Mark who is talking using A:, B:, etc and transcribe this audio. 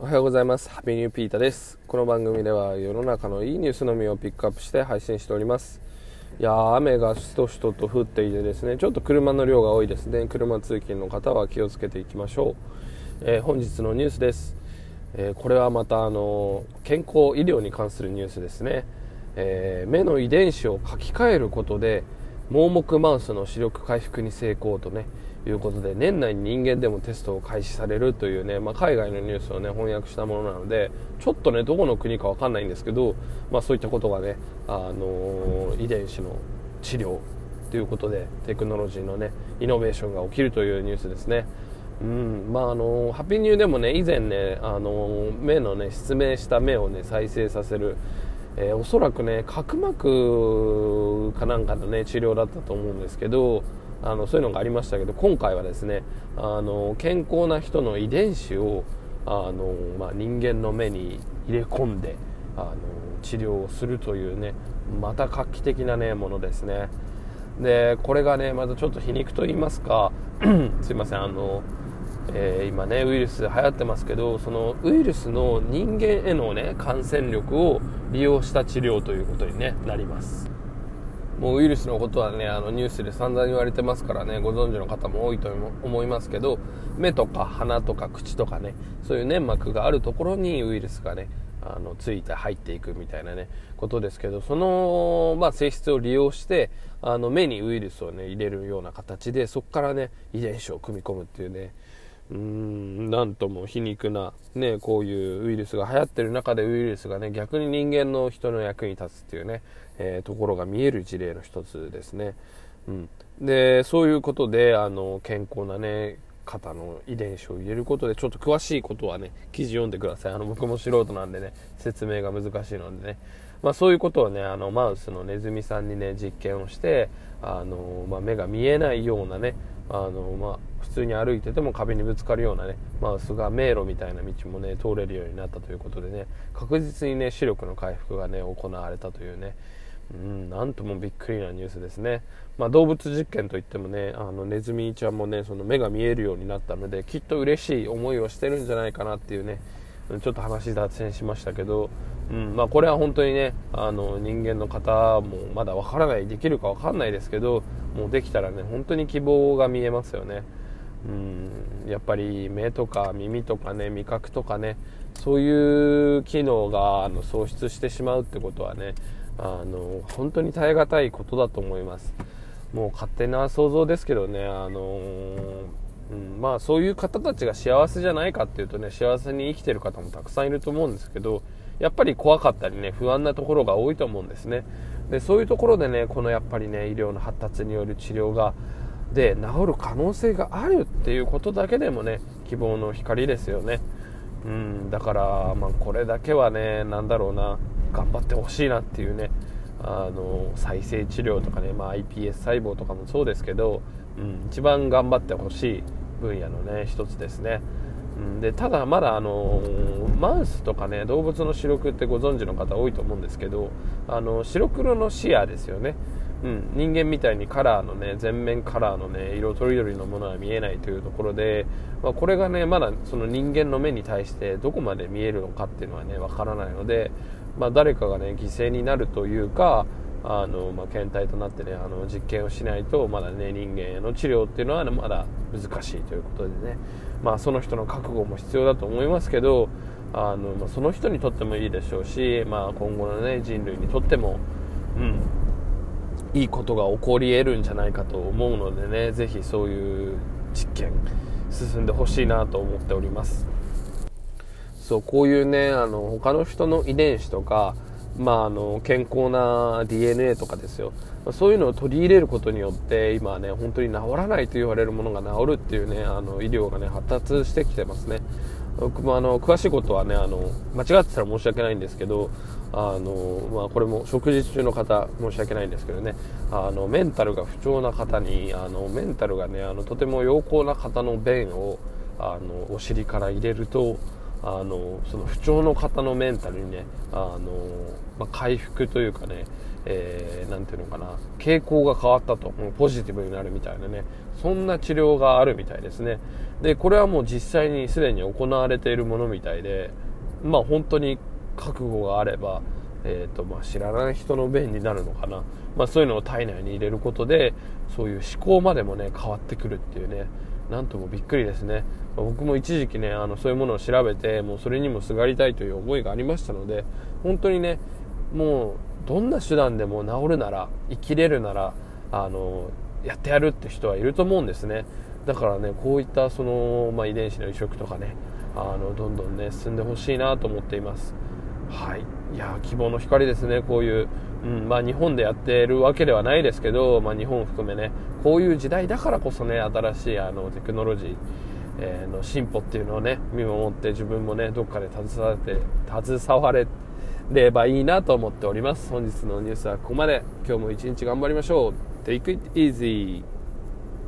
A: おはようございます。ハッピーニューピータです。この番組では世の中のいいニュースのみをピックアップして配信しております。いやー雨がしとしとと降っていてですねちょっと車の量が多いですね。車通勤の方は気をつけていきましょう、えー、本日のニュースです、えー、これはまたあの健康医療に関するニュースですね、えー、目の遺伝子を書き換えることで盲目マウスの視力回復に成功とねいうことで年内に人間でもテストを開始されるというね、まあ、海外のニュースをね翻訳したものなのでちょっとねどこの国か分かんないんですけど、まあ、そういったことがね、あのー、遺伝子の治療ということでテクノロジーのねイノベーションが起きるというニュースですね。うんまああのハッピーニューでもね以前ね、あの目のね失明した目をね再生させるえー、おそらくね角膜かなんかのね治療だったと思うんですけどあのそういうのがありましたけど今回はですねあの健康な人の遺伝子をあの、まあ、人間の目に入れ込んであの治療をするというねまた画期的な、ね、ものですね。でこれがねまたちょっと皮肉と言いますか すいませんあの、えー、今ねウイルス流行ってますけどそのウイルスの人間へのね感染力を利用した治療ということに、ね、なります。もうウイルスのことはねあのニュースで散々言われてますからねご存知の方も多いと思いますけど目とか鼻とか口とかねそういう粘膜があるところにウイルスがねあのついて入っていくみたいなねことですけどその、まあ、性質を利用してあの目にウイルスをね入れるような形でそこからね遺伝子を組み込むっていうねうーんなんとも皮肉な、ね、こういうウイルスが流行ってる中でウイルスがね逆に人間の人の役に立つっていうね、えー、ところが見える事例の一つですね、うん、でそういうことであの健康なね方の遺伝子を入れることでちょっと詳しいことはね記事読んでください。あの僕も素人なんでね説明が難しいのでね。まあ、そういうことをねあのマウスのネズミさんにね実験をしてあの、まあ、目が見えないようなねあの、まあ、普通に歩いてても壁にぶつかるようなねマウスが迷路みたいな道もね通れるようになったということでね確実にね視力の回復がね行われたというねうん、なんともびっくりなニュースですね、まあ、動物実験といってもねあのネズミちゃんもねその目が見えるようになったのできっと嬉しい思いをしてるんじゃないかなっていうねちょっと話脱線しましたけど、うんまあ、これは本当にねあの人間の方もまだわからないできるかわかんないですけどもうできたらね本当に希望が見えますよね。うんやっぱり目とか耳とかね味覚とかねそういう機能があの喪失してしまうってことはねあの本当に耐え難いことだと思いますもう勝手な想像ですけどねあのうん、まあそういう方たちが幸せじゃないかっていうとね幸せに生きてる方もたくさんいると思うんですけどやっぱり怖かったりね不安なところが多いと思うんですね。でそういうところでねこのやっぱりね医療の発達による治療がで治る可能性があるっていうことだけでもね希望の光ですよね。うんだからまあこれだけはね何だろうな頑張ってほしいなっていうねあの再生治療とかね、まあ、iPS 細胞とかもそうですけど、うん、一番頑張ってほしい分野のね一つですね、でただまだあのマウスとかね動物の視力ってご存知の方多いと思うんですけどあの白黒の視野ですよね、うん、人間みたいにカラーのね全面カラーのね色とりどりのものは見えないというところで、まあ、これがねまだその人間の目に対してどこまで見えるのかっていうのはねわからないので、まあ、誰かがね犠牲になるというかあの、まあ、検体となってねあの実験をしないとまだね人間への治療っていうのは、ね、まだ難しいということでね、まあ、その人の覚悟も必要だと思いますけどあの、まあ、その人にとってもいいでしょうし、まあ、今後の、ね、人類にとっても、うん、いいことが起こり得るんじゃないかと思うのでねぜひそういう実験進んでほしいなと思っております。そうこういうねあの他の人の遺伝子とかまあ、あの健康な DNA とかですよ。そういうのを取り入れることによって今ね本当に治らないと言われるものが治るっていうねあの医療がね発達してきてますね。僕もあの詳しいことはねあの間違ってたら申し訳ないんですけどあの、まあ、これも食事中の方申し訳ないんですけどね。あのメンタルが不調な方にあのメンタルがねあのとても良好な方の便をあのお尻から入れるとあのその不調の方のメンタルにねあの、まあ、回復というかね、えー、ていうのかな傾向が変わったとポジティブになるみたいなねそんな治療があるみたいですね。でこれはもう実際にすでに行われているものみたいでまあ本当に覚悟があれば、えーとまあ、知らない人の便になるのかな、まあ、そういうのを体内に入れることでそういう思考までもね変わってくるっていうねなんともびっくりですね、僕も一時期ねあのそういうものを調べてもうそれにもすがりたいという思いがありましたので本当にねもうどんな手段でも治るなら生きれるならあのやってやるって人はいると思うんですね。だからねこういったその、まあ、遺伝子の移植とかねあのどんどんね進んでほしいなと思っています。はい。いや希望の光ですねこういう、うんまあ、日本でやってるわけではないですけど、まあ、日本を含めねこういう時代だからこそね新しいあのテクノロジーえの進歩っていうのをね見守って自分もねどっかで携われて携われればいいなと思っております。本日のニュースはここまで。今日も一日頑張りましょう。Take it easy!